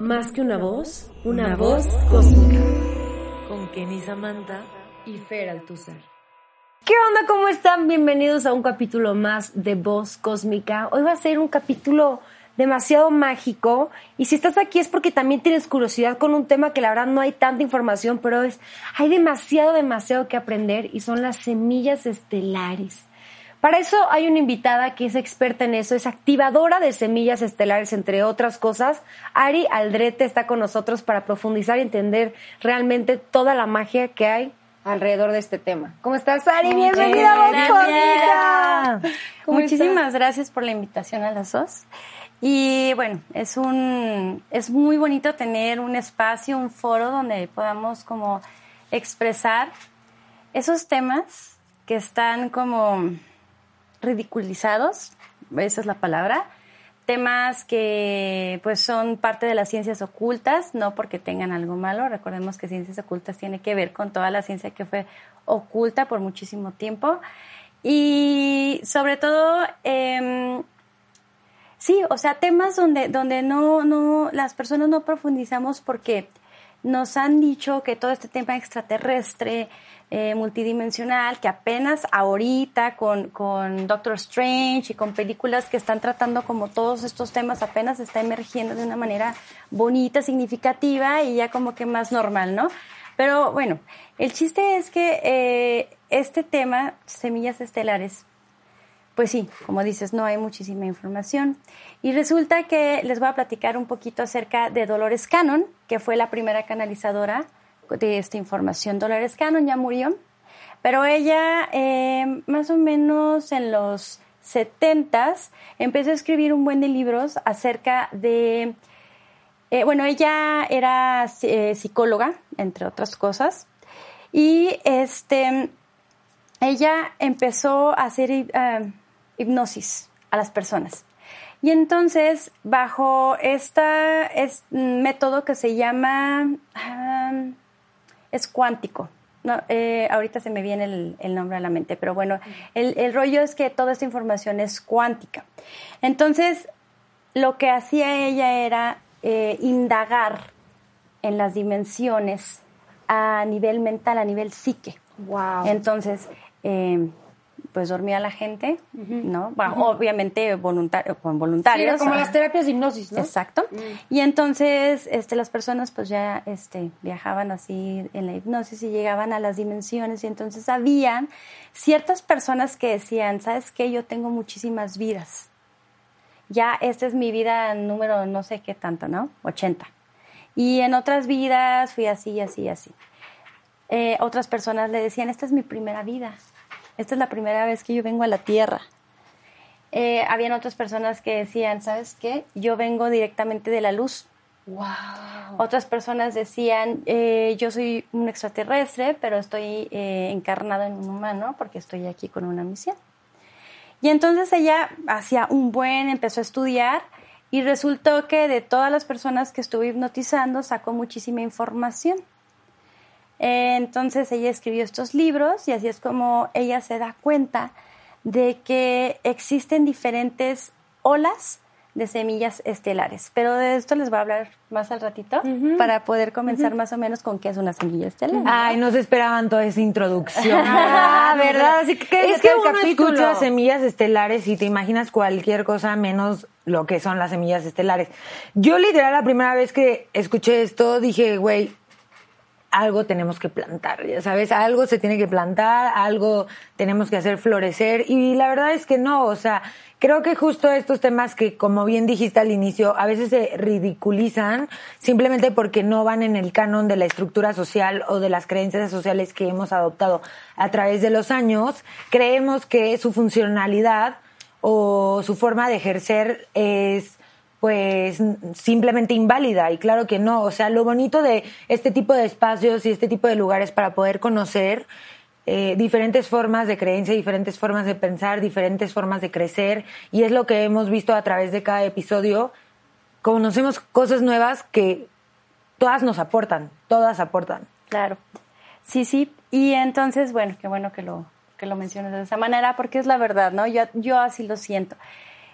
Más que una voz, una, voz cósmica. Con Kenny Samantha y Fer Altuzar. ¿Qué onda? ¿Cómo están? Bienvenidos a un capítulo más de Voz Cósmica. Hoy va a ser un capítulo demasiado mágico y si estás aquí es porque también tienes curiosidad con un tema que la verdad no hay tanta información, pero es hay demasiado demasiado que aprender y son las semillas estelares. Para eso hay una invitada que es experta en eso, es activadora de semillas estelares, entre otras cosas. Ari Aldrete está con nosotros para profundizar y entender realmente toda la magia que hay alrededor de este tema. ¿Cómo estás, Ari? Bienvenida a Voz Muchísimas gracias por la invitación a las dos. Y bueno, es un es muy bonito tener un espacio, un foro donde podamos como expresar esos temas que están como ridiculizados, esa es la palabra, temas que pues son parte de las ciencias ocultas, no porque tengan algo malo, recordemos que ciencias ocultas tiene que ver con toda la ciencia que fue oculta por muchísimo tiempo. Y sobre todo eh, sí, o sea, temas donde, donde no, no, las personas no profundizamos porque nos han dicho que todo este tema extraterrestre, eh, multidimensional que apenas ahorita con, con Doctor Strange y con películas que están tratando como todos estos temas apenas está emergiendo de una manera bonita, significativa y ya como que más normal, ¿no? Pero bueno, el chiste es que eh, este tema, semillas estelares, pues sí, como dices, no hay muchísima información. Y resulta que les voy a platicar un poquito acerca de Dolores Cannon, que fue la primera canalizadora de esta información. Dolores Cannon ya murió, pero ella eh, más o menos en los 70 empezó a escribir un buen de libros acerca de, eh, bueno, ella era eh, psicóloga, entre otras cosas, y este, ella empezó a hacer hipnosis a las personas. Y entonces, bajo este método que se llama es cuántico. No, eh, ahorita se me viene el, nombre a la mente, pero bueno, el, rollo es que toda esta información es cuántica. Entonces, lo que hacía ella era eh, indagar en las dimensiones a nivel mental, a nivel psique. Wow. Entonces, eh, pues dormía la gente, ¿no? obviamente voluntario, con voluntarios. Sí, como las terapias de hipnosis, ¿no? Exacto. Mm. Y entonces, este, las personas pues ya, este, viajaban así en la hipnosis y llegaban a las dimensiones y entonces habían ciertas personas que decían, ¿sabes qué? Yo tengo muchísimas vidas. Ya esta es mi vida número no sé qué tanto, ¿no? 80. Y en otras vidas fui así, así, así. Eh, otras personas le decían, esta es mi primera vida esta es la primera vez que yo vengo a la tierra. Eh, habían otras personas que decían, ¿sabes qué? Yo vengo directamente de la luz. Wow. Otras personas decían, eh, yo soy un extraterrestre, pero estoy eh, encarnado en un humano porque estoy aquí con una misión. Y entonces ella hacía un buen, empezó a estudiar y resultó que de todas las personas que estuve hipnotizando sacó muchísima información. Entonces ella escribió estos libros y así es como ella se da cuenta de que existen diferentes olas de semillas estelares. Pero de esto les voy a hablar más al ratito para poder comenzar más o menos con qué es una semilla estelar. Ay, no se esperaban toda esa introducción. ah, ¿verdad? Así que es que el capítulo escucha semillas estelares y te imaginas cualquier cosa menos lo que son las semillas estelares. Yo literal la primera vez que escuché esto dije, güey, algo tenemos que plantar, ya sabes, algo se tiene que plantar, algo tenemos que hacer florecer y la verdad es que no, o sea, creo que justo estos temas que como bien dijiste al inicio, a veces se ridiculizan simplemente porque no van en el canon de la estructura social o de las creencias sociales que hemos adoptado a través de los años, creemos que su funcionalidad o su forma de ejercer es pues simplemente inválida y claro que no, o sea, lo bonito de este tipo de espacios y este tipo de lugares para poder conocer eh, diferentes formas de creencia, diferentes formas de pensar, diferentes formas de crecer y es lo que hemos visto a través de cada episodio, conocemos cosas nuevas que todas nos aportan, todas aportan. Claro, sí, sí, y entonces, bueno, qué bueno que lo, que lo menciones de esa manera porque es la verdad, ¿no? Yo, yo así lo siento.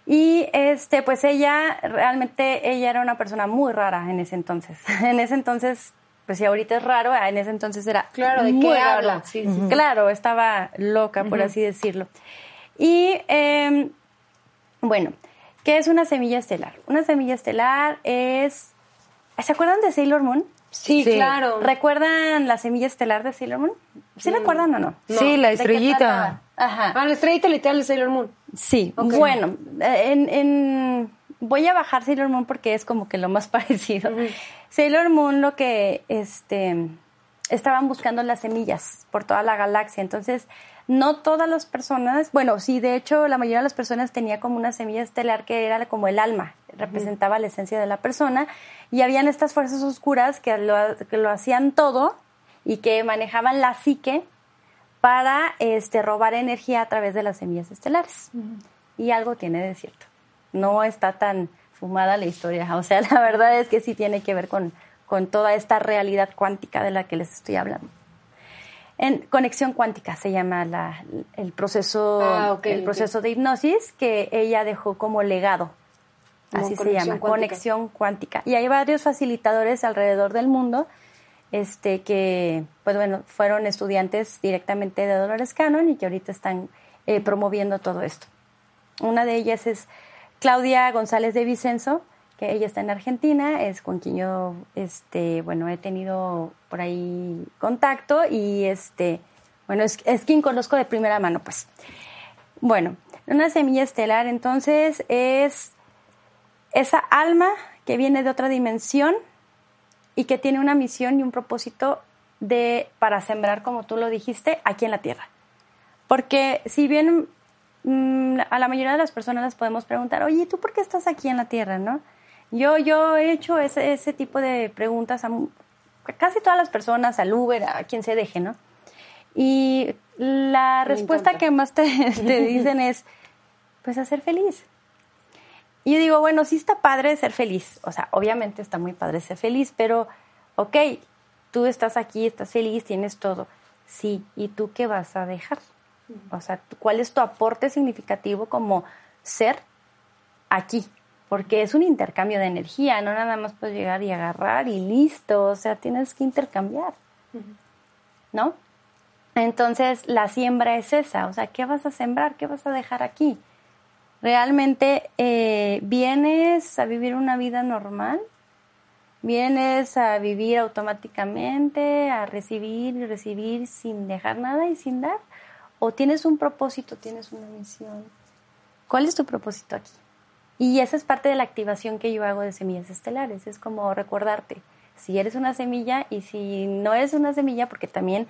Y este, pues ella, realmente ella era una persona muy rara en ese entonces. en ese entonces, pues si ahorita es raro, en ese entonces era claro, ¿de muy qué raro. habla? Sí, Claro, estaba loca, por así decirlo. Y em, bueno, ¿qué es una semilla estelar? Una semilla estelar es... ¿Se acuerdan de Sailor Moon? Sí, claro. ¿Recuerdan la semilla estelar de Sailor Moon? ¿Sí la recuerdan o no? Sí, la ¿De qué estrellita. Ajá. Ah, la estrellita literal de Sailor Moon. Sí, bueno, en, en- voy a bajar Sailor Moon porque es como que lo más parecido. Sailor Moon lo que este estaban buscando las semillas por toda la galaxia, entonces no todas las personas, bueno, sí, de hecho la mayoría de las personas tenía como una semilla estelar que era como el alma, representaba la esencia de la persona y habían estas fuerzas oscuras que lo, que lo hacían todo y que manejaban la psique para este, robar energía a través de las semillas estelares. Y algo tiene de cierto. No está tan fumada la historia. O sea, la verdad es que sí tiene que ver con, con toda esta realidad cuántica de la que les estoy hablando. En conexión cuántica se llama la- el proceso, Ah, el proceso de hipnosis que ella dejó como legado. Como Así se llama, cuántica. conexión cuántica. Y hay varios facilitadores alrededor del mundo este, que, pues bueno, fueron estudiantes directamente de Dolores Cannon y que ahorita están eh, promoviendo todo esto. Una de ellas es Claudia González de Vicenzo, que ella está en Argentina, es con quien yo, este, bueno, he tenido por ahí contacto y, este, bueno, es, es quien conozco de primera mano, pues. Bueno, una semilla estelar entonces es esa alma que viene de otra dimensión y que tiene una misión y un propósito de para sembrar, como tú lo dijiste, aquí en la tierra. Porque si bien mm, a la mayoría de las personas les podemos preguntar, oye, ¿tú por qué estás aquí en la tierra, no? Yo, yo he hecho ese, ese tipo de preguntas a, casi todas las personas, al Uber, a quien se deje, ¿no? Y la Me respuesta encanta. que más te, te dicen es, pues a ser feliz. Y yo digo, bueno, sí está padre ser feliz. O sea, obviamente está muy padre ser feliz, pero, ok, tú estás aquí, estás feliz, tienes todo. Sí, ¿y tú qué vas a dejar? O sea, ¿cuál es tu aporte significativo como ser aquí? Porque es un intercambio de energía, no nada más puedes llegar y agarrar y listo. O sea, tienes que intercambiar. ¿No? Entonces, la siembra es esa. O sea, ¿qué vas a sembrar? ¿Qué vas a dejar aquí? ¿Realmente eh, vienes a vivir una vida normal? ¿Vienes a vivir automáticamente, a recibir y recibir sin dejar nada y sin dar? ¿O tienes un propósito, tienes una misión? ¿Cuál es tu propósito aquí? Y esa es parte de la activación que yo hago de semillas estelares. Es como recordarte si eres una semilla y si no eres una semilla, porque también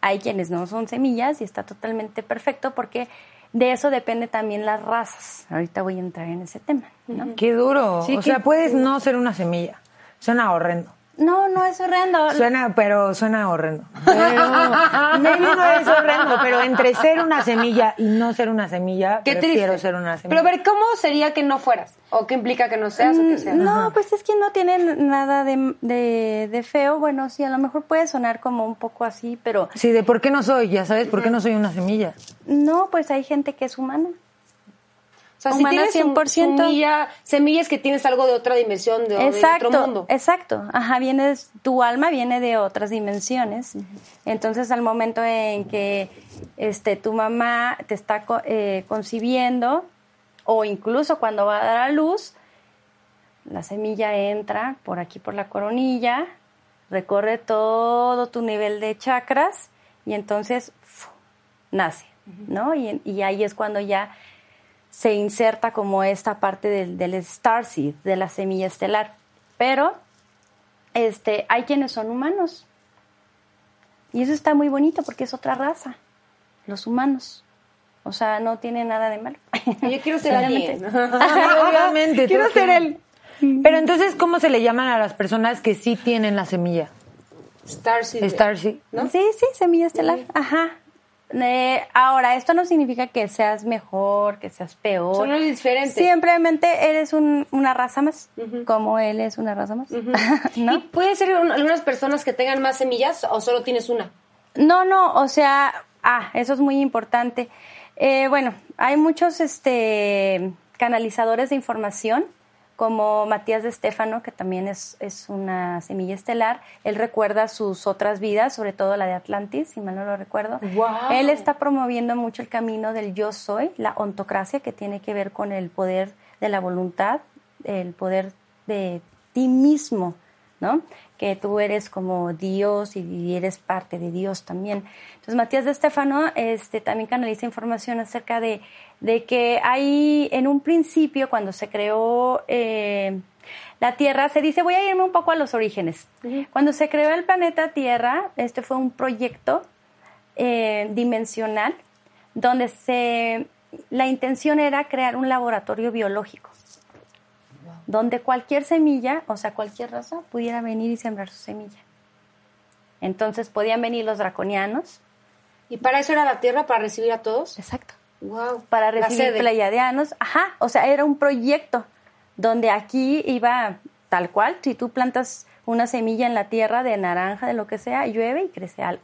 hay quienes no son semillas y está totalmente perfecto porque de eso depende también las razas. Ahorita voy a entrar en ese tema. ¿no? Qué duro. Sí, o qué sea, puedes no ser una semilla. Suena horrendo. No, no es horrendo. Suena, pero suena horrendo. Pero, no es horrendo, pero entre ser una semilla y no ser una semilla, Qué prefiero triste. ser una semilla. Pero a ver, ¿cómo sería que no fueras? ¿O qué implica que no seas o que seas? Mm, No, pues es que no tiene nada de, de, de feo. Bueno, sí, a lo mejor puede sonar como un poco así, pero Sí, de por qué no soy, ya sabes, por qué no soy una semilla. no, pues hay gente que es humana. Si Humana tienes un- 100%. semilla, semillas que tienes algo de otra dimensión, de, de Exacto, otro mundo. exacto. Ajá, vienes, tu alma viene de otras dimensiones. Entonces, al momento en que este, tu mamá te está eh, concibiendo, o incluso cuando va a dar a luz, la semilla entra por aquí, por la coronilla, recorre todo tu nivel de chakras y entonces nace, ¿no? Y, y ahí es cuando ya se inserta como esta parte del, del starseed, de la semilla estelar. Pero este, hay quienes son humanos. Y eso está muy bonito porque es otra raza, los humanos. O sea, no tiene nada de malo. Yo quiero ser Realmente. alguien. Obviamente. Quiero ¿por qué ser. Pero entonces, ¿cómo se le llaman a las personas que sí tienen la semilla? Starseed. Starseed. ¿no? Sí, sí, semilla estelar. Ajá. Eh, ahora, esto no significa que seas mejor, que seas peor. Son diferentes. Simplemente eres una raza más, como él es una raza más. ¿Y puede ser algunas personas que tengan más semillas o solo tienes una? No, no, o sea, ah, eso es muy importante. Eh, bueno, hay muchos este, canalizadores de información como Matías de Estéfano, que también es, es, una semilla estelar. Él recuerda sus otras vidas, sobre todo la de Atlantis, si mal no lo recuerdo. Él está promoviendo mucho el camino del yo soy, la ontocracia, que tiene que ver con el poder de la voluntad, el poder de ti mismo, ¿no? Que tú eres como Dios y eres parte de Dios también. Entonces, Matías de Estéfano este, también canaliza información acerca de de que hay en un principio, cuando se creó eh, la Tierra, se dice, voy a irme un poco a los orígenes. Cuando se creó el planeta Tierra, este fue un proyecto eh, dimensional donde se, la intención era crear un laboratorio biológico. Donde cualquier semilla, o sea, cualquier raza, pudiera venir y sembrar su semilla. Entonces podían venir los draconianos. ¿Y para eso era la Tierra, para recibir a todos? Exacto para recibir pleiadianos. Ajá, o sea, era un proyecto donde aquí iba tal cual, si tú plantas una semilla en la tierra de naranja, de lo que sea, llueve y crece algo.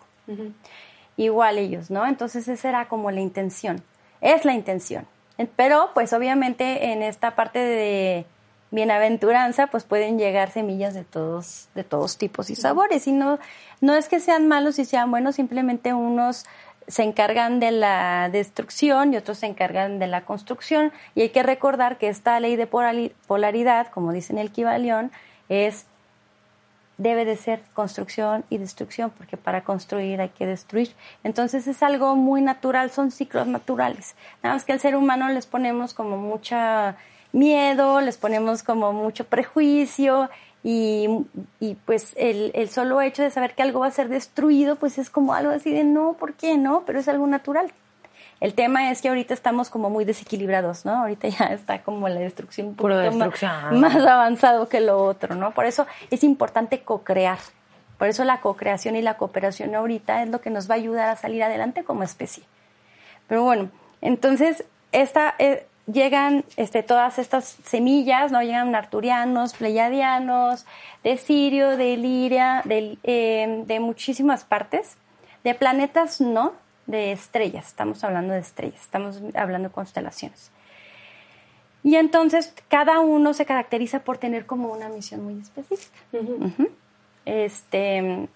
Igual ellos, ¿no? Entonces esa era como la intención, es la intención. Pero pues obviamente en esta parte de bienaventuranza pues pueden llegar semillas de todos, de todos tipos y sabores. Y no, no es que sean malos y sean buenos, simplemente unos se encargan de la destrucción y otros se encargan de la construcción. Y hay que recordar que esta ley de polaridad, como dice en el Kibalión, es debe de ser construcción y destrucción, porque para construir hay que destruir. Entonces es algo muy natural, son ciclos naturales. Nada más que al ser humano les ponemos como mucha miedo, les ponemos como mucho prejuicio y, y pues el, el, solo hecho de saber que algo va a ser destruido, pues es como algo así de no, ¿por qué no? Pero es algo natural. El tema es que ahorita estamos como muy desequilibrados, ¿no? Ahorita ya está como la destrucción un destrucción. Más, avanzado que lo otro, ¿no? Por eso es importante co-crear. Por eso la co-creación y la cooperación ahorita es lo que nos va a ayudar a salir adelante como especie. Pero bueno, entonces esta, eh, llegan este, todas estas semillas, ¿no? Llegan arturianos, pleiadianos, de Sirio, de Iliria, de, eh, de muchísimas partes. De planetas no, de estrellas, estamos hablando de estrellas, estamos hablando de constelaciones. Y entonces cada uno se caracteriza por tener como una misión muy específica. Este,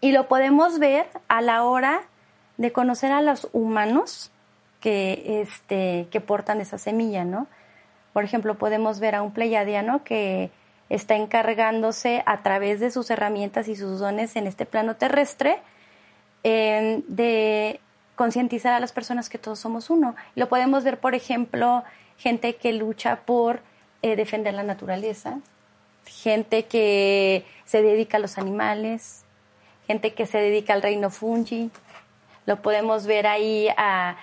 y lo podemos ver a la hora de conocer a los humanos que, este, que portan esa semilla, ¿no? Por ejemplo, podemos ver a un pleiadiano que está encargándose a través de sus herramientas y sus dones en este plano terrestre de concientizar a las personas que todos somos uno. Lo podemos ver, por ejemplo, gente que lucha por eh, defender la naturaleza, gente que se dedica a los animales, gente que se dedica al reino fungi. Lo podemos ver ahí a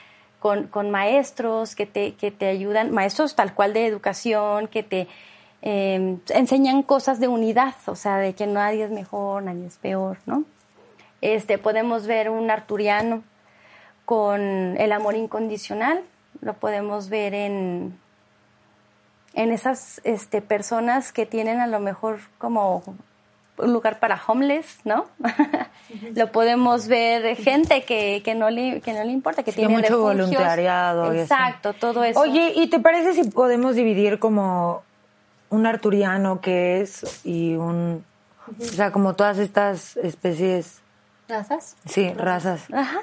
con, maestros que te, que te ayudan, maestros tal cual de educación, que te em, enseñan cosas de unidad, o sea, de que nadie es mejor, nadie es peor, ¿no? Este, podemos ver un arturiano con el amor incondicional, lo podemos ver en, en esas este, personas que tienen a lo mejor como un lugar para homeless, ¿no? Lo podemos ver gente que, que, no, le, que no le importa, que tiene mucho voluntariado. Exacto, todo eso. Oye, ¿y te parece si podemos dividir como un arturiano que es y un... O sea, como todas estas especies... ¿Razas? Sí, razas. Ajá.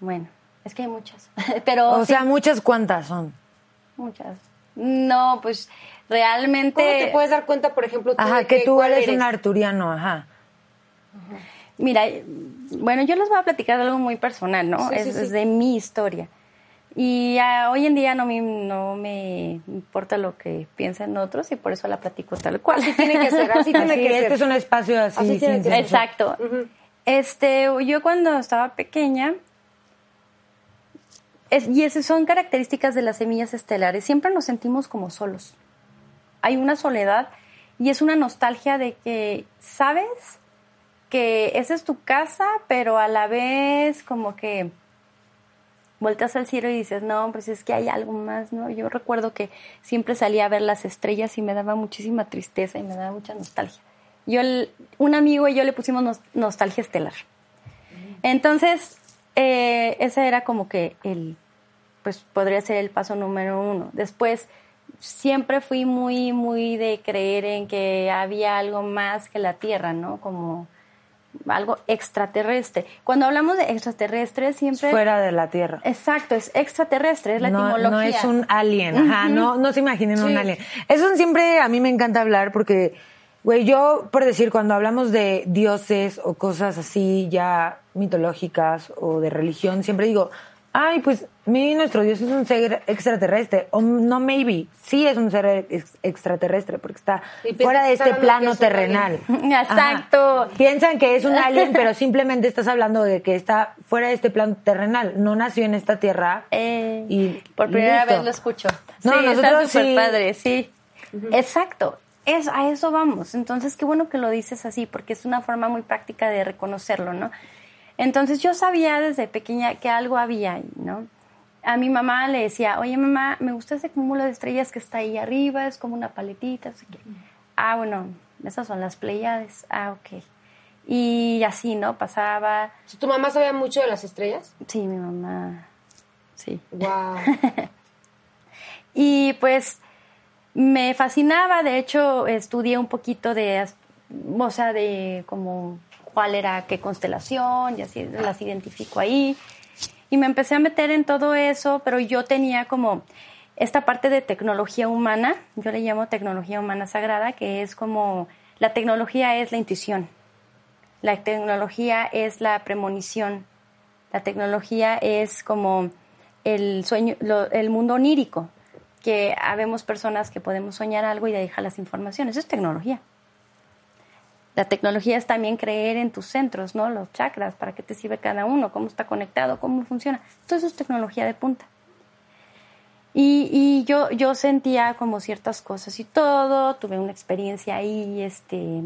Bueno, es que hay muchas. Pero o sea, muchas cuántas son. Muchas. No, pues realmente... ¿Cómo te puedes dar cuenta, por ejemplo, tú Ajá, que, tú eres, un arturiano, ajá. Mira, bueno, yo les voy a platicar algo muy personal, ¿no? es, de mi historia. Y hoy en día no me, no me importa lo que piensen otros y por eso la platico tal cual. Así tiene que ser, así tiene que ser. Este es un espacio así. Exacto. Este, yo cuando estaba pequeña, y esas son características de las semillas estelares, siempre nos sentimos como solos. Hay una soledad y es una nostalgia de que sabes que esa es tu casa, pero a la vez como que vueltas al cielo y dices, no, pues es que hay algo más, ¿no? Yo recuerdo que siempre salía a ver las estrellas y me daba muchísima tristeza y me daba mucha nostalgia. Yo, un amigo y yo le pusimos nostalgia estelar. Entonces, eh, ese era como que el, pues podría ser el paso número uno. Después, siempre fui muy, muy de creer en que había algo más que la Tierra, ¿no? Como algo extraterrestre. Cuando hablamos de extraterrestre, siempre... Fuera de la Tierra. Exacto, es extraterrestre, es la no, etimología. No es un alien, ajá, no, no se imaginen un alien. Eso siempre a mí me encanta hablar porque, güey, yo, por decir, cuando hablamos de dioses o cosas así ya mitológicas o de religión, siempre digo, ay, pues mi nuestro Dios es un ser extraterrestre. O no, maybe, sí es un ser extraterrestre porque está fuera de este plano terrenal. Exacto. Piensan que es un alien, pero simplemente estás hablando de que está fuera de este plano terrenal. No nació en esta tierra. Eh, y por primera vez lo escucho. No, sí, nosotros está súper padre, sí. Exacto. Es, a eso vamos. Entonces, qué bueno que lo dices así, porque es una forma muy práctica de reconocerlo, ¿no? Entonces yo sabía desde pequeña que algo había ahí, ¿no? A mi mamá le decía, oye mamá, me gusta ese cúmulo de estrellas que está ahí arriba, es como una paletita. Así que, ah, bueno, esas son las Pleiades. Ah, ok. Y así, ¿no? Pasaba. ¿Tu mamá sabía mucho de las estrellas? Sí, mi mamá. Sí. Wow. y pues me fascinaba, de hecho, estudié un poquito de, o sea, de como cuál era qué constelación y así las identifico ahí. Y me empecé a meter en todo eso, pero yo tenía como esta parte de tecnología humana, yo le llamo tecnología humana sagrada, que es como la tecnología es la intuición, la tecnología es la premonición, la tecnología es como el sueño, el mundo onírico, que habemos personas que podemos soñar algo y dejar las informaciones, eso es tecnología. La tecnología es también creer en tus centros, ¿no? Los chakras, para qué te sirve cada uno, cómo está conectado, cómo funciona. Todo eso es tecnología de punta. Y, y yo, yo sentía como ciertas cosas y todo, tuve una experiencia ahí, este,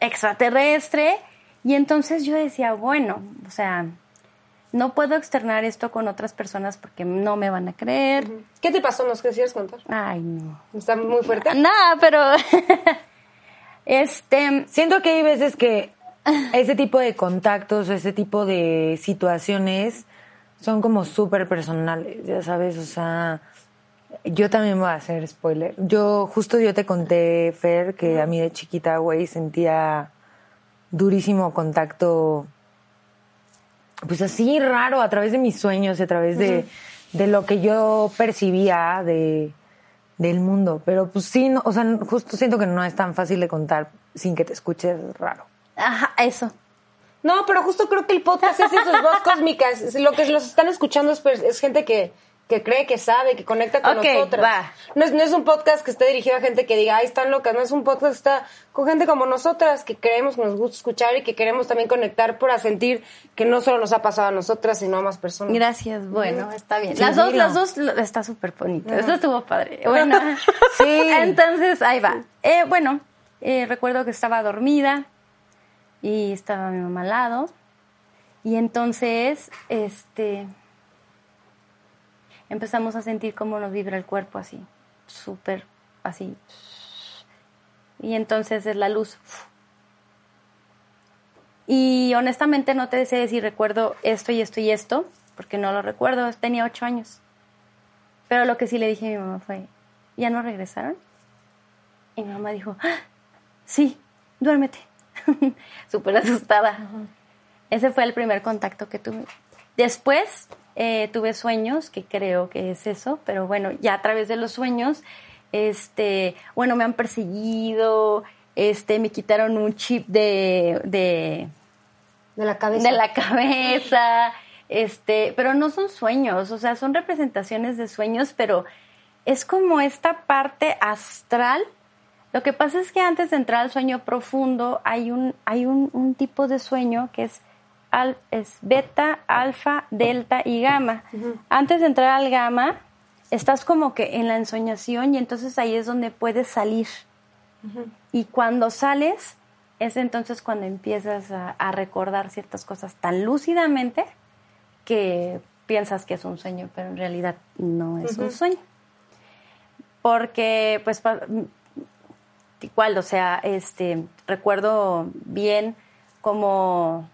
extraterrestre, y entonces yo decía, bueno, o sea, no puedo externar esto con otras personas porque no me van a creer. ¿Qué te pasó? ¿Nos quisieras contar? Ay, no. ¿Está muy fuerte? Nada, pero Este, siento que hay veces que ese tipo de contactos, ese tipo de situaciones son como súper personales, ya sabes, o sea, yo también voy a hacer spoiler. Yo, justo yo te conté, Fer, que a mí de chiquita, güey, sentía durísimo contacto, pues así raro, a través de mis sueños, a través de, de lo que yo percibía, de del mundo. Pero pues sí, no, o sea, justo siento que no es tan fácil de contar sin que te escuches raro. Ajá, eso. No, pero justo creo que el podcast es esas voz cósmicas. Lo que los están escuchando es, pues, es gente que que cree que sabe, que conecta con nosotros. No es, no es un podcast que esté dirigido a gente que diga, ay, están locas, no es un podcast que está con gente como nosotras, que queremos, que nos gusta escuchar y que queremos también conectar para sentir que no solo nos ha pasado a nosotras, sino a más personas. Gracias, bueno, está bien. las dos, las dos, está súper bonito. Eso estuvo padre. Bueno, sí. Entonces, ahí va. Eh, bueno, eh, recuerdo que estaba dormida y estaba mi mamá al lado. Y entonces, este empezamos a sentir cómo nos vibra el cuerpo así, súper así. Y entonces es la luz. Y honestamente no te sé si recuerdo esto y esto y esto, porque no lo recuerdo, tenía ocho años. Pero lo que sí le dije a mi mamá fue, ¿ya no regresaron? Y mi mamá dijo, ¡Ah! sí, duérmete. Súper asustada. Ese fue el primer contacto que tuve. Después eh, tuve sueños, que creo que es eso, pero bueno, ya a través de los sueños, este, bueno, me han perseguido, este, me quitaron un chip de, de, de la cabeza. De la cabeza, este, pero no son sueños, o sea, son representaciones de sueños, pero es como esta parte astral. Lo que pasa es que antes de entrar al sueño profundo hay un, hay un, un tipo de sueño que es es beta, alfa, delta y gamma. Antes de entrar al gamma, estás como que en la ensoñación y entonces ahí es donde puedes salir. Y cuando sales, es entonces cuando empiezas a, recordar ciertas cosas tan lúcidamente que piensas que es un sueño, pero en realidad no es un sueño. Porque, pues, igual, o sea, este, recuerdo bien como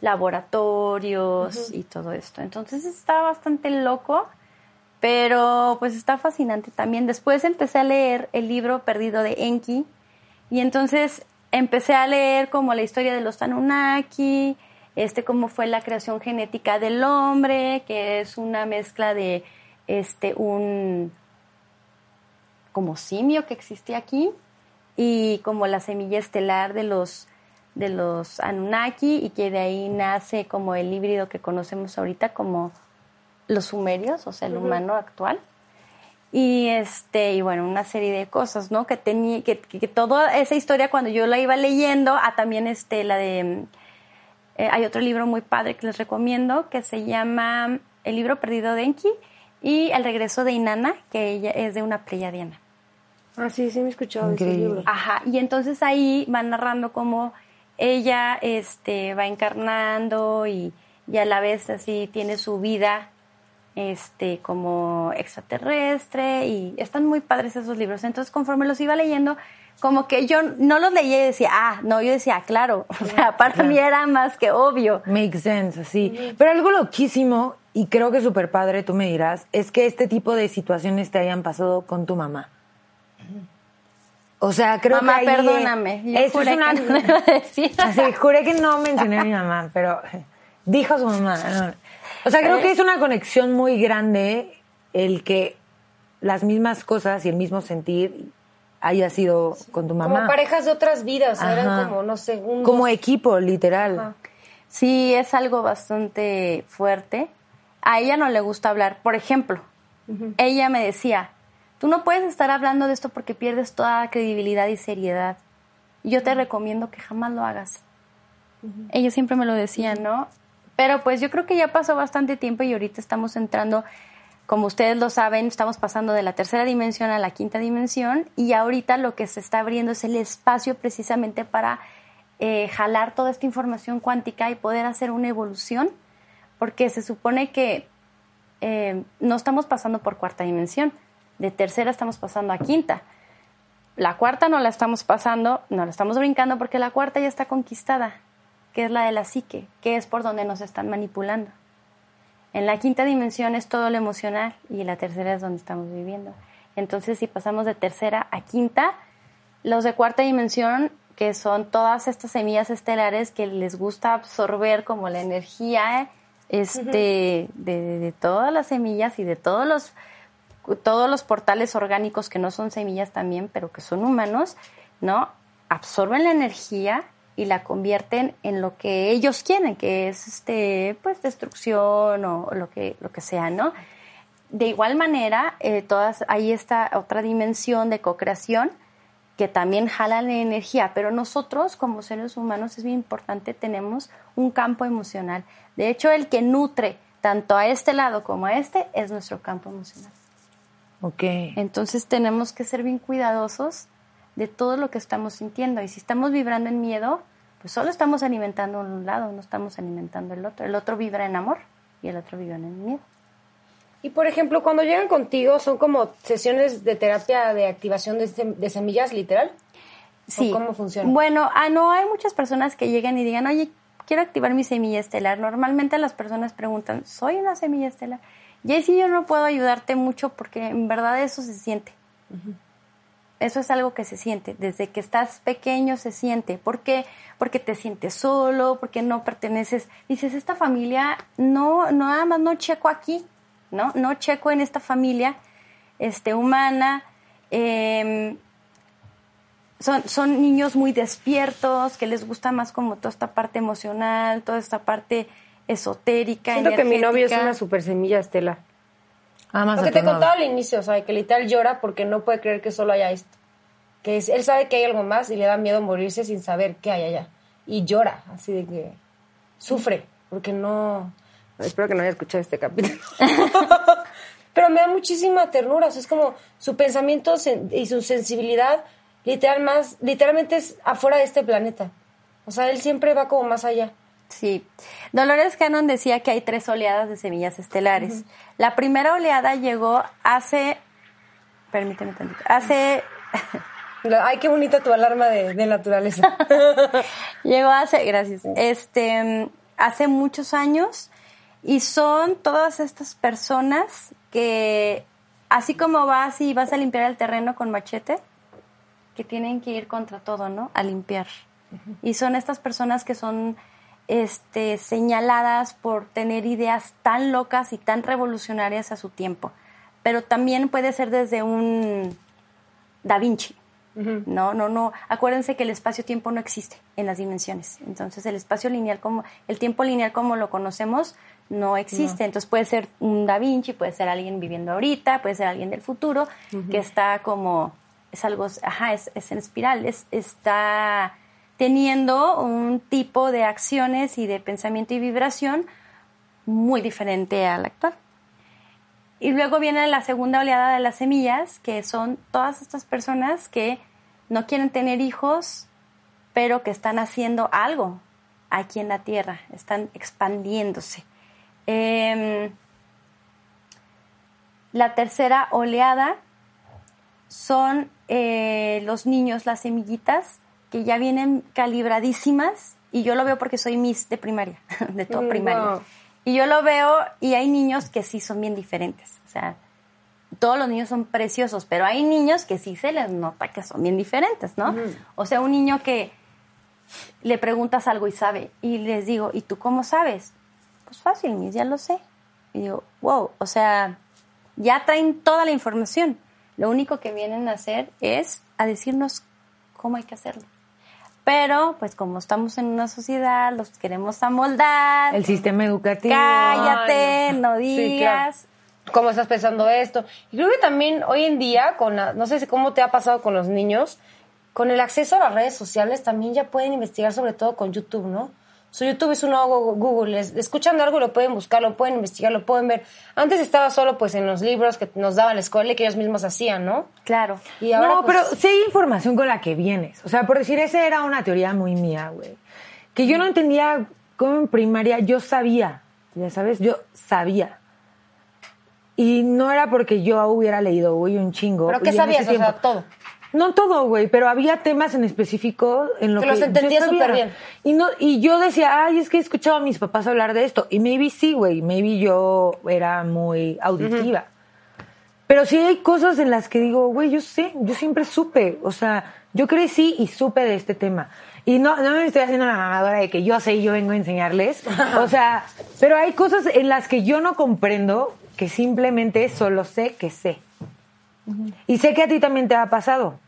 laboratorios y todo esto. Entonces está bastante loco pero pues está fascinante también. Después empecé a leer el libro Perdido de Enki y entonces empecé a leer como la historia de los Anunnaki, este cómo fue la creación genética del hombre, que es una mezcla de este un como simio que existía aquí y como la semilla estelar de los de los Anunnaki y que de ahí nace como el híbrido que conocemos ahorita como los sumerios, o sea, el humano actual. Y este, y bueno, una serie de cosas, ¿no? Que tenía, que, que, toda esa historia cuando yo la iba leyendo, ah, también este, la de, eh, hay otro libro muy padre que les recomiendo, que se llama El libro perdido de Enki y El regreso de Inanna, que ella es de una diana Ah, sí, sí me he escuchado ese libro. Ajá, y entonces ahí va narrando cómo ella este, va encarnando y, y a la vez así tiene su vida este, como extraterrestre y están muy padres esos libros. Entonces, conforme los iba leyendo, como que yo no los leía y decía, ah, no, yo decía, claro, o sea, para mí era más que obvio. Makes sense, sí. Pero algo loquísimo, y creo que súper padre, tú me dirás, es que este tipo de situaciones te hayan pasado con tu mamá. O sea, creo mamá, que perdóname. Yo juré que no juré que no mencioné a mi mamá, pero dijo su mamá. O sea, creo que es una conexión muy grande el que las mismas cosas y el mismo sentir haya sido con tu mamá. Como parejas de otras vidas, eran como, no sé, un... Como equipo, literal. Sí, es algo bastante fuerte. A ella no le gusta hablar. Por ejemplo, ella me decía, tú no puedes estar hablando de esto porque pierdes toda credibilidad y seriedad. Yo te recomiendo que jamás lo hagas. Ella siempre me lo decía, ¿no? Pero pues yo creo que ya pasó bastante tiempo y ahorita estamos entrando, como ustedes lo saben, estamos pasando de la tercera dimensión a la quinta dimensión y ahorita lo que se está abriendo es el espacio precisamente para eh, jalar toda esta información cuántica y poder hacer una evolución, porque se supone que eh, no estamos pasando por cuarta dimensión, de tercera estamos pasando a quinta. La cuarta no la estamos pasando, no la estamos brincando porque la cuarta ya está conquistada que es la de la psique, que es por donde nos están manipulando. En la quinta dimensión es todo lo emocional y la tercera es donde estamos viviendo. Entonces, si pasamos de tercera a quinta, los de cuarta dimensión, que son todas estas semillas estelares que les gusta absorber como la energía este, de, de, todas las semillas y de todos los, todos los portales orgánicos que no son semillas también, pero que son humanos, ¿no? Absorben la energía y la convierten en lo que ellos quieren, que es este, pues destrucción o, lo que, lo que sea, ¿no? De igual manera, eh, todas, hay esta otra dimensión de co-creación que también jala la energía, pero nosotros como seres humanos es bien importante, tenemos un campo emocional. De hecho, el que nutre tanto a este lado como a este es nuestro campo emocional. Ok. Entonces tenemos que ser bien cuidadosos de todo lo que estamos sintiendo. Y si estamos vibrando en miedo, pues solo estamos alimentando un lado, no estamos alimentando el otro. El otro vibra en amor y el otro vibra en miedo. Y por ejemplo, cuando llegan contigo, ¿son como sesiones de terapia de activación de, semillas, literal? Sí. ¿Cómo funciona? Bueno, ah, no, hay muchas personas que llegan y digan, oye, quiero activar mi semilla estelar. Normalmente las personas preguntan, ¿soy una semilla estelar? Y ahí sí yo no puedo ayudarte mucho porque en verdad eso se siente. Eso es algo que se siente. Desde que estás pequeño se siente. ¿Por qué? Porque te sientes solo, porque no perteneces. Dices, esta familia, no, no nada más no checo aquí, ¿no? No checo en esta familia este, humana. Em, son, son niños muy despiertos, que les gusta más como toda esta parte emocional, toda esta parte esotérica. Siento que mi novio es una super semilla, Estela. Ah, más Lo que te contaba al inicio, o sea, que literal llora porque no puede creer que solo haya esto. Que él sabe que hay algo más y le da miedo morirse sin saber qué hay allá. Y llora, así de que sufre, porque no... Espero que no haya escuchado este capítulo. pero me da muchísima ternura, o sea, es como su pensamiento y su sensibilidad literal más, literalmente es afuera de este planeta. O sea, él siempre va como más allá. Sí. Dolores Cannon decía que hay tres oleadas de semillas estelares. La primera oleada llegó hace. Permíteme tantito. Hace. Ay, qué bonita tu alarma de, de naturaleza. llegó hace. Gracias. Este. Hace muchos años. Y son todas estas personas que. Así como vas y vas a limpiar el terreno con machete, que tienen que ir contra todo, ¿no? A limpiar. Y son estas personas que son este, señaladas por tener ideas tan locas y tan revolucionarias a su tiempo. Pero también puede ser desde un Da Vinci. No, no, no. Acuérdense que el espacio-tiempo no existe en las dimensiones. Entonces, el espacio lineal como, el tiempo lineal como lo conocemos, no existe. Entonces, puede ser un Da Vinci, puede ser alguien viviendo ahorita, puede ser alguien del futuro, que está como, es algo, ajá, es, es en espiral, es, está teniendo un tipo de acciones y de pensamiento y vibración muy diferente al actual. Y luego viene la segunda oleada de las semillas, que son todas estas personas que no quieren tener hijos, pero que están haciendo algo aquí en la Tierra, están expandiéndose. Em, la tercera oleada son eh, los niños, las semillitas, que ya vienen calibradísimas y yo lo veo porque soy Miss de primaria, de todo mm, primaria. Y yo lo veo y hay niños que sí son bien diferentes. O sea, todos los niños son preciosos, pero hay niños que sí se les nota que son bien diferentes, ¿no? O sea, un niño que le preguntas algo y sabe, y les digo, ¿y tú cómo sabes? Pues fácil, Miss, ya lo sé. Y digo, wow, o sea, ya traen toda la información. Lo único que vienen a hacer es a decirnos cómo hay que hacerlo. Pero, pues como estamos en una sociedad, los queremos amoldar. El sistema educativo. Cállate, no digas. ¿Cómo estás pensando esto? Y creo que también hoy en día, con no sé cómo te ha pasado con los niños, con el acceso a las redes sociales también ya pueden investigar sobre todo con YouTube, ¿no? Su YouTube es un nuevo Google. Les, escuchan algo, lo pueden buscar, lo pueden investigar, lo pueden ver. Antes estaba solo pues en los libros que nos daban la escuela y que ellos mismos hacían, ¿no? Claro. Y ahora, no, pues, pero sí hay información con la que vienes. O sea, por decir, esa era una teoría muy mía, güey. Que yo no entendía cómo en primaria yo sabía, ya sabes, yo sabía. Y no era porque yo hubiera leído, güey, un chingo. ¿Pero qué sabías? O sea, todo. No todo, güey, pero había temas en específico en lo que, que los entendía súper bien. Y no y yo decía, "Ay, es que he escuchado a mis papás hablar de esto." Y maybe sí, güey, maybe yo era muy auditiva. Pero sí hay cosas en las que digo, güey, yo sé, yo siempre supe, o sea, yo crecí y supe de este tema. Y no, no me estoy haciendo la mamadora de que yo sé y yo vengo a enseñarles. O sea, pero hay cosas en las que yo no comprendo que simplemente solo sé que sé. Y sé que a ti también te ha pasado.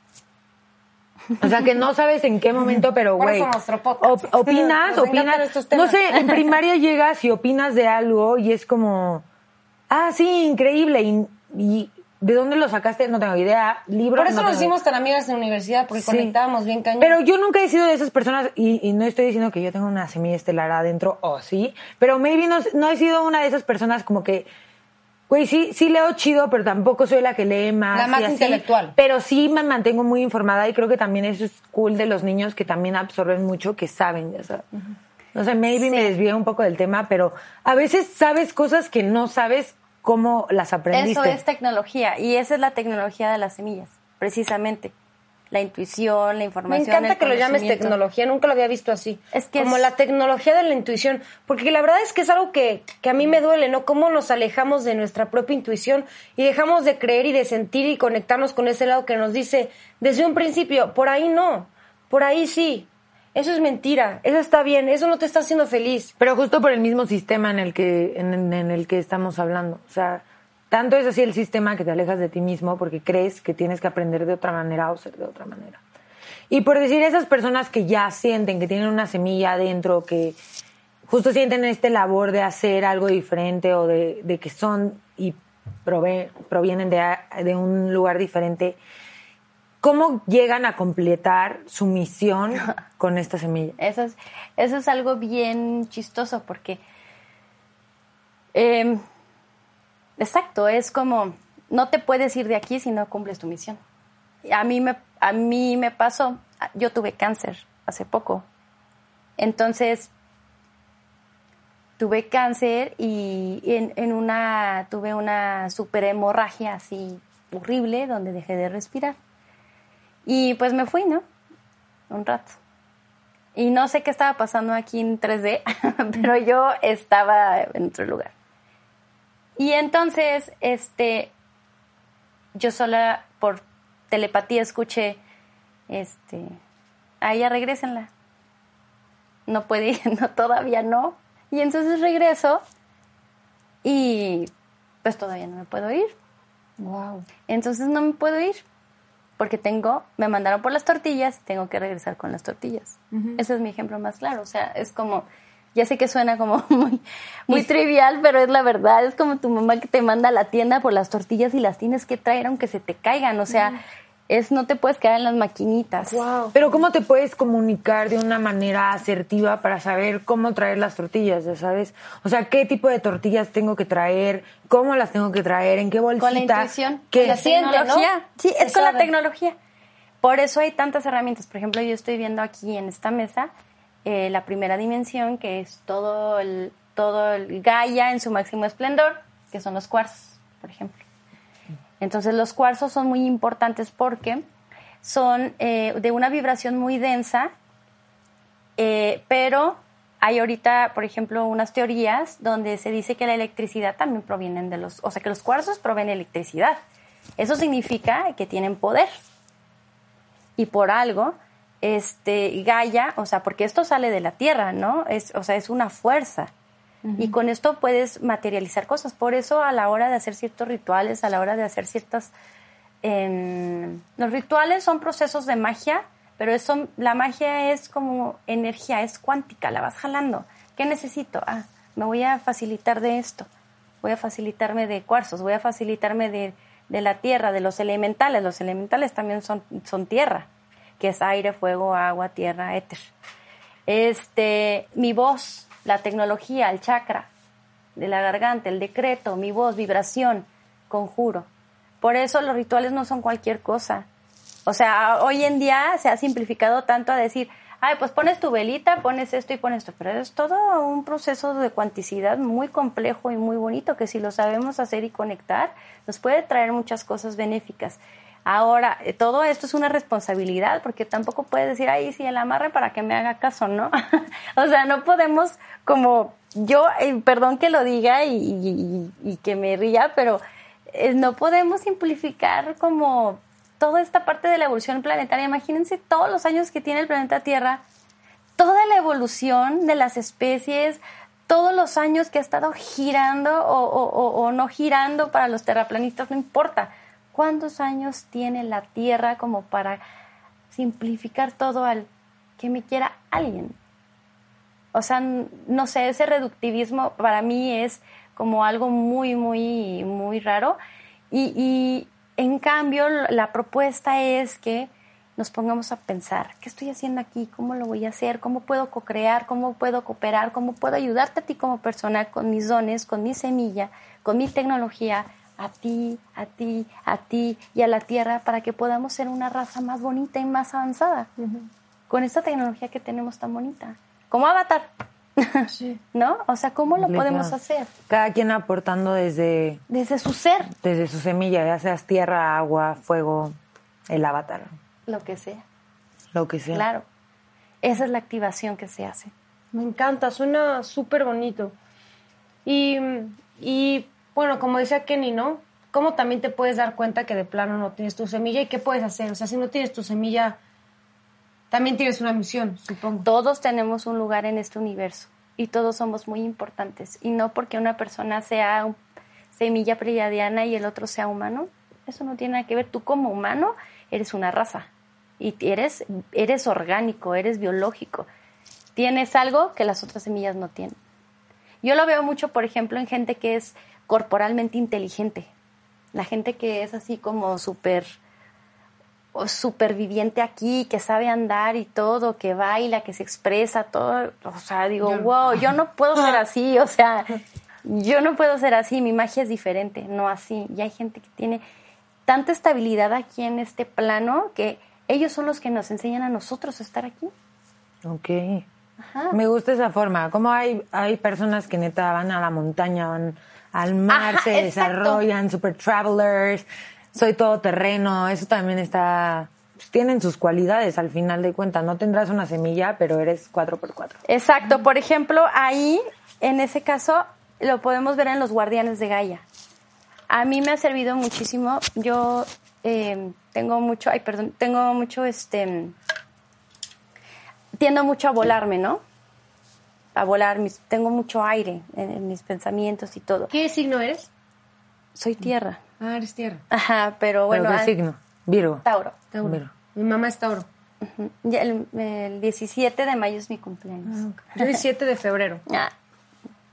O sea, que no sabes en qué momento, pero güey. opinas, opinas. No sé, en primaria llegas y opinas de algo y es como, ah, sí, increíble. Y, ¿de dónde lo sacaste? No tengo idea. Libros. Por eso nos hicimos tan amigas en la universidad, porque conectábamos bien cañón. Pero yo nunca he sido de esas personas, y, no estoy diciendo que yo tengo una semilla estelar adentro, o sí, pero maybe no, no he sido una de esas personas como que Güey, sí, sí leo chido, pero tampoco soy la que lee más. La más intelectual. Pero sí me mantengo muy informada y creo que también eso es cool de los niños que también absorben mucho, que saben, ya sabes. No sé, maybe me desvío un poco del tema, pero a veces sabes cosas que no sabes cómo las aprendiste. Eso es tecnología y esa es la tecnología de las semillas, precisamente la intuición, la información. Me encanta que lo llames tecnología, nunca lo había visto así. Es que como la tecnología de la intuición, porque la verdad es que es algo que, que a mí me duele, ¿no? Cómo nos alejamos de nuestra propia intuición y dejamos de creer y de sentir y conectarnos con ese lado que nos dice desde un principio, por ahí no, por ahí sí. Eso es mentira, eso está bien, eso no te está haciendo feliz. Pero justo por el mismo sistema en el que, en, en el que estamos hablando. O sea, tanto es así el sistema que te alejas de ti mismo porque crees que tienes que aprender de otra manera o ser de otra manera. Y por decir esas personas que ya sienten que tienen una semilla adentro, que justo sienten este labor de hacer algo diferente o de, que son y provienen de, de un lugar diferente, ¿cómo llegan a completar su misión con esta semilla? Eso es, eso es algo bien chistoso porque... Eh, exacto, es como, no te puedes ir de aquí si no cumples tu misión. A mí me, a mí me pasó, yo tuve cáncer hace poco. Entonces, tuve cáncer y en, en una, tuve una super hemorragia así horrible donde dejé de respirar. Y pues me fui, ¿no? Un rato. Y no sé qué estaba pasando aquí en 3D, pero yo estaba en otro lugar. Y entonces, este, yo sola por telepatía escuché, este, a ella regrésenla. No puede ir, no, todavía no. Y entonces regreso y pues todavía no me puedo ir. Wow. Entonces no me puedo ir porque tengo, me mandaron por las tortillas y tengo que regresar con las tortillas. Ese es mi ejemplo más claro. O sea, es como, ya sé que suena como muy, muy trivial, pero es la verdad. Es como tu mamá que te manda a la tienda por las tortillas y las tienes que traer aunque se te caigan. O sea, es no te puedes quedar en las maquinitas. Pero ¿cómo te puedes comunicar de una manera asertiva para saber cómo traer las tortillas, ya sabes? O sea, ¿qué tipo de tortillas tengo que traer? ¿Cómo las tengo que traer? ¿En qué bolsita? Con la intuición, con la tecnología. Sí, es con la tecnología. Por eso hay tantas herramientas. Por ejemplo, yo estoy viendo aquí en esta mesa eh, la primera dimensión, que es todo el, todo el Gaia en su máximo esplendor, que son los cuarzos, por ejemplo. Entonces los cuarzos son muy importantes porque son eh, de una vibración muy densa, eh, pero hay ahorita, por ejemplo, unas teorías donde se dice que la electricidad también proviene de los, o sea, que los cuarzos provienen electricidad. Eso significa que tienen poder. Y por algo, este, Gaia, o sea, porque esto sale de la Tierra, ¿no? Es, o sea, es una fuerza. Y con esto puedes materializar cosas. Por eso a la hora de hacer ciertos rituales, a la hora de hacer ciertas... los rituales son procesos de magia, pero eso, la magia es como energía, es cuántica, la vas jalando. ¿Qué necesito? Ah, me voy a facilitar de esto, voy a facilitarme de cuarzos, voy a facilitarme de, de la tierra, de los elementales. Los elementales también son, son tierra, que es aire, fuego, agua, tierra, éter. Este, mi voz, la tecnología, el chakra de la garganta, el decreto, mi voz, vibración, conjuro. Por eso los rituales no son cualquier cosa. O sea, hoy en día se ha simplificado tanto a decir, ay, pues pones tu velita, pones esto y pones esto, pero es todo un proceso de cuanticidad muy complejo y muy bonito que si lo sabemos hacer y conectar, nos puede traer muchas cosas benéficas. Ahora, eh, todo esto es una responsabilidad porque tampoco puedes decir, ay, sí, el amarre para que me haga caso, ¿no? o sea, no podemos como yo, eh, perdón que lo diga y, que me ría, pero eh, no podemos simplificar como toda esta parte de la evolución planetaria. Imagínense todos los años que tiene el planeta Tierra, toda la evolución de las especies, todos los años que ha estado girando o no girando para los terraplanistas, no importa ¿Cuántos años tiene la Tierra como para simplificar todo al que me quiera alguien? O sea, no sé, ese reductivismo para mí es como algo muy, muy, muy raro. Y, y en cambio, la propuesta es que nos pongamos a pensar, ¿qué estoy haciendo aquí? ¿Cómo lo voy a hacer? ¿Cómo puedo co-crear? ¿Cómo puedo cooperar? ¿Cómo puedo ayudarte a ti como persona con mis dones, con mi semilla, con mi tecnología, a ti, a ti, a ti y a la Tierra para que podamos ser una raza más bonita y más avanzada. Con esta tecnología que tenemos tan bonita. Como Avatar. Sí. ¿No? O sea, ¿cómo lo podemos hacer? Cada quien aportando desde... Desde su ser. Desde su semilla, ya seas tierra, agua, fuego, el avatar. Lo que sea. Lo que sea. Claro. Esa es la activación que se hace. Me encanta, suena súper bonito. Y, y bueno, como decía Kenny, ¿no? ¿Cómo también te puedes dar cuenta que de plano no tienes tu semilla y qué puedes hacer? O sea, si no tienes tu semilla, también tienes una misión, supongo. Todos tenemos un lugar en este universo y todos somos muy importantes. Y no porque una persona sea semilla pleiadiana y el otro sea humano, eso no tiene nada que ver. Tú como humano eres una raza y eres, eres orgánico, eres biológico. Tienes algo que las otras semillas no tienen. Yo lo veo mucho, por ejemplo, en gente que es corporalmente inteligente. La gente que es así como súper superviviente aquí, que sabe andar y todo, que baila, que se expresa, todo. O sea, digo, wow, yo no puedo ser así, o sea, Yo no puedo ser así, mi magia es diferente, no así. Y hay gente que tiene tanta estabilidad aquí en este plano que ellos son los que nos enseñan a nosotros a estar aquí. Ok. Me gusta esa forma. Como hay, hay personas que neta van a la montaña, van al mar, se desarrollan, super travelers, soy todo terreno, eso también está pues, tienen sus cualidades al final de cuentas. No tendrás una semilla, pero eres 4x4. Exacto. Por ejemplo, ahí, en ese caso, lo podemos ver en los guardianes de Gaia. A mí me ha servido muchísimo. Yo eh, tengo mucho, ay, perdón, tengo mucho, este, tiendo mucho a volarme, ¿no? A volar, mis, tengo mucho aire en, mis pensamientos y todo. ¿Qué signo eres? Soy tierra. Ah, eres tierra. Ajá, pero bueno. ¿Pero qué signo? Virgo. Tauro. Tauro. Mi mamá es Tauro. el, 17 de mayo es mi cumpleaños. Ah, Yo el 7 de febrero. Ah.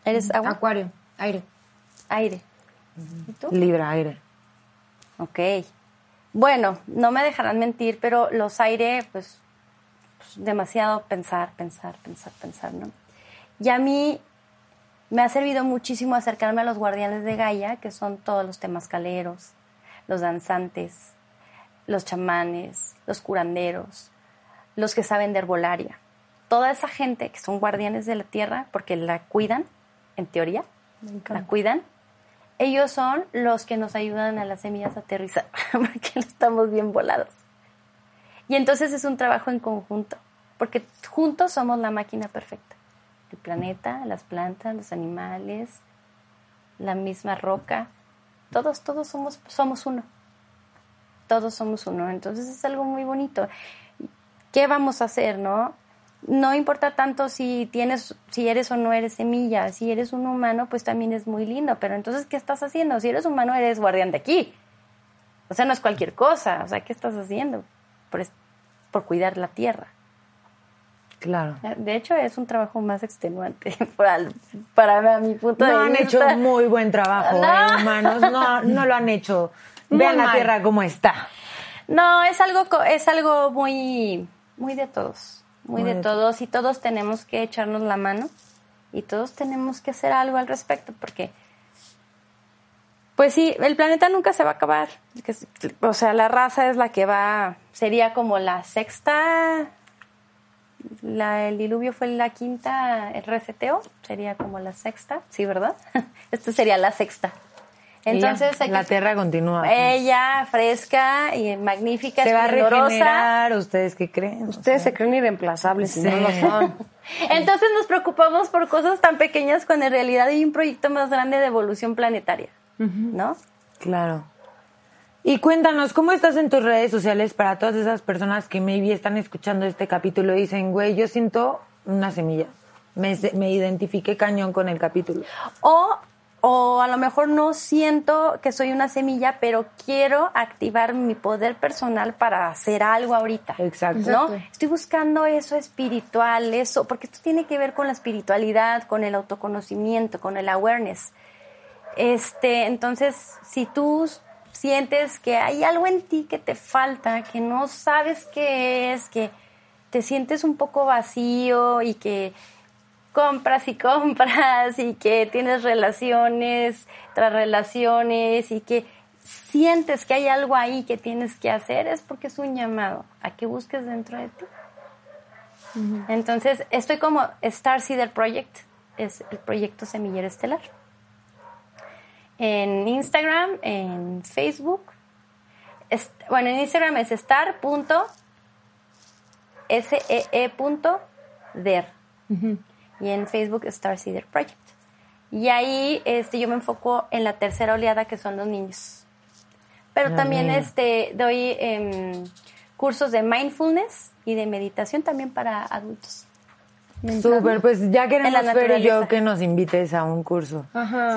¿Eres agua? Acuario, aire. Aire. ¿Y tú? Libra, aire. Ok. Bueno, no me dejarán mentir, pero los aire, pues, pues, demasiado pensar, pensar, pensar, pensar, ¿no? Y a mí me ha servido muchísimo acercarme a los guardianes de Gaia, que son todos los temascaleros, los danzantes, los chamanes, los curanderos, los que saben de herbolaria. Toda esa gente que son guardianes de la tierra, porque la cuidan, en teoría, la cuidan, ellos son los que nos ayudan a las semillas a aterrizar, porque no estamos bien volados. Y entonces es un trabajo en conjunto, porque juntos somos la máquina perfecta. El planeta, las plantas, los animales, la misma roca, todos, todos somos, somos uno. Todos somos uno. Entonces es algo muy bonito. ¿Qué vamos a hacer, no? no importa tanto si tienes, si eres o no eres semilla, si eres un humano, pues también es muy lindo, pero entonces, ¿qué estás haciendo? Si eres humano, eres guardián de aquí. O sea, no es cualquier cosa, o sea, ¿qué estás haciendo? Por, por cuidar la tierra. Claro. De hecho, es un trabajo más extenuante para, para mi punto de vista. No han hecho muy buen trabajo, ¿eh, humanos. No, no lo han hecho. Vean la tierra como está. No, es algo, es algo muy, muy de todos muy de todos y todos tenemos que echarnos la mano y todos tenemos que hacer algo al respecto porque pues sí, el planeta nunca se va a acabar. O sea, la raza es la que va, sería como la sexta, la, el diluvio fue la quinta, el reseteo sería como la sexta, sí, ¿verdad? Esto sería la sexta. Entonces la Tierra continúa. Ella fresca y magnífica, se va a regenerar. ¿Ustedes qué creen? Ustedes se creen irreemplazables no lo son. Entonces nos preocupamos por cosas tan pequeñas cuando en realidad hay un proyecto más grande de evolución planetaria, ¿no? Claro. Y cuéntanos, ¿cómo estás en tus redes sociales para todas esas personas que maybe están escuchando este capítulo y dicen, güey, yo siento una semilla? Me, me identifiqué cañón con el capítulo. O o a lo mejor no siento que soy una semilla, pero quiero activar mi poder personal para hacer algo ahorita. Exacto. ¿No? Estoy buscando eso espiritual, eso, porque esto tiene que ver con la espiritualidad, con el autoconocimiento, con el awareness. Este, entonces, si tú sientes que hay algo en ti que te falta, que no sabes qué es, que te sientes un poco vacío y que compras y compras y que tienes relaciones tras relaciones y que sientes que hay algo ahí que tienes que hacer, es porque es un llamado a que busques dentro de ti. Entonces, estoy como Star Seeder Project, es el proyecto Semillero Estelar. En Instagram, en Facebook. bueno, en Instagram es star.see.der y en Facebook Star Seeder Project. Y ahí este, yo me enfoco en la tercera oleada que son los niños. Pero también este, doy em, cursos de mindfulness y de meditación también para adultos. Súper, pues ya queremos ver y yo que nos invites a un curso.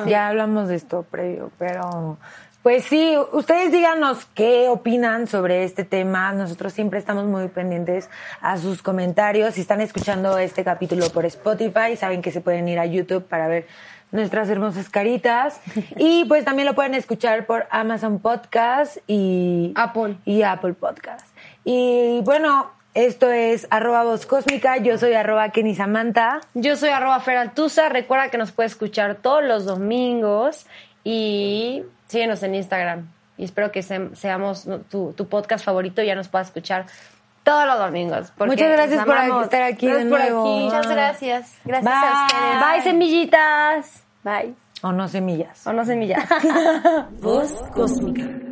Ya hablamos de esto previo, pero pues sí, ustedes díganos qué opinan sobre este tema. Nosotros siempre estamos muy pendientes a sus comentarios. Si están escuchando este capítulo por Spotify, saben que se pueden ir a YouTube para ver nuestras hermosas caritas. Y pues también lo pueden escuchar por Amazon Podcast y Apple. Y Apple Podcast. Y bueno, Esto es arroba voz cósmica, yo soy arroba Kenny Samantha. Yo soy arroba Feraltusa, recuerda que nos puedes escuchar todos los domingos y síguenos en Instagram. Y espero que seamos tu, podcast favorito y ya nos puedas escuchar todos los domingos. Muchas gracias por estar aquí de nuevo. Muchas gracias. Gracias a ustedes. Bye, semillitas. Bye. O no semillas. O no semillas. Voz cósmica.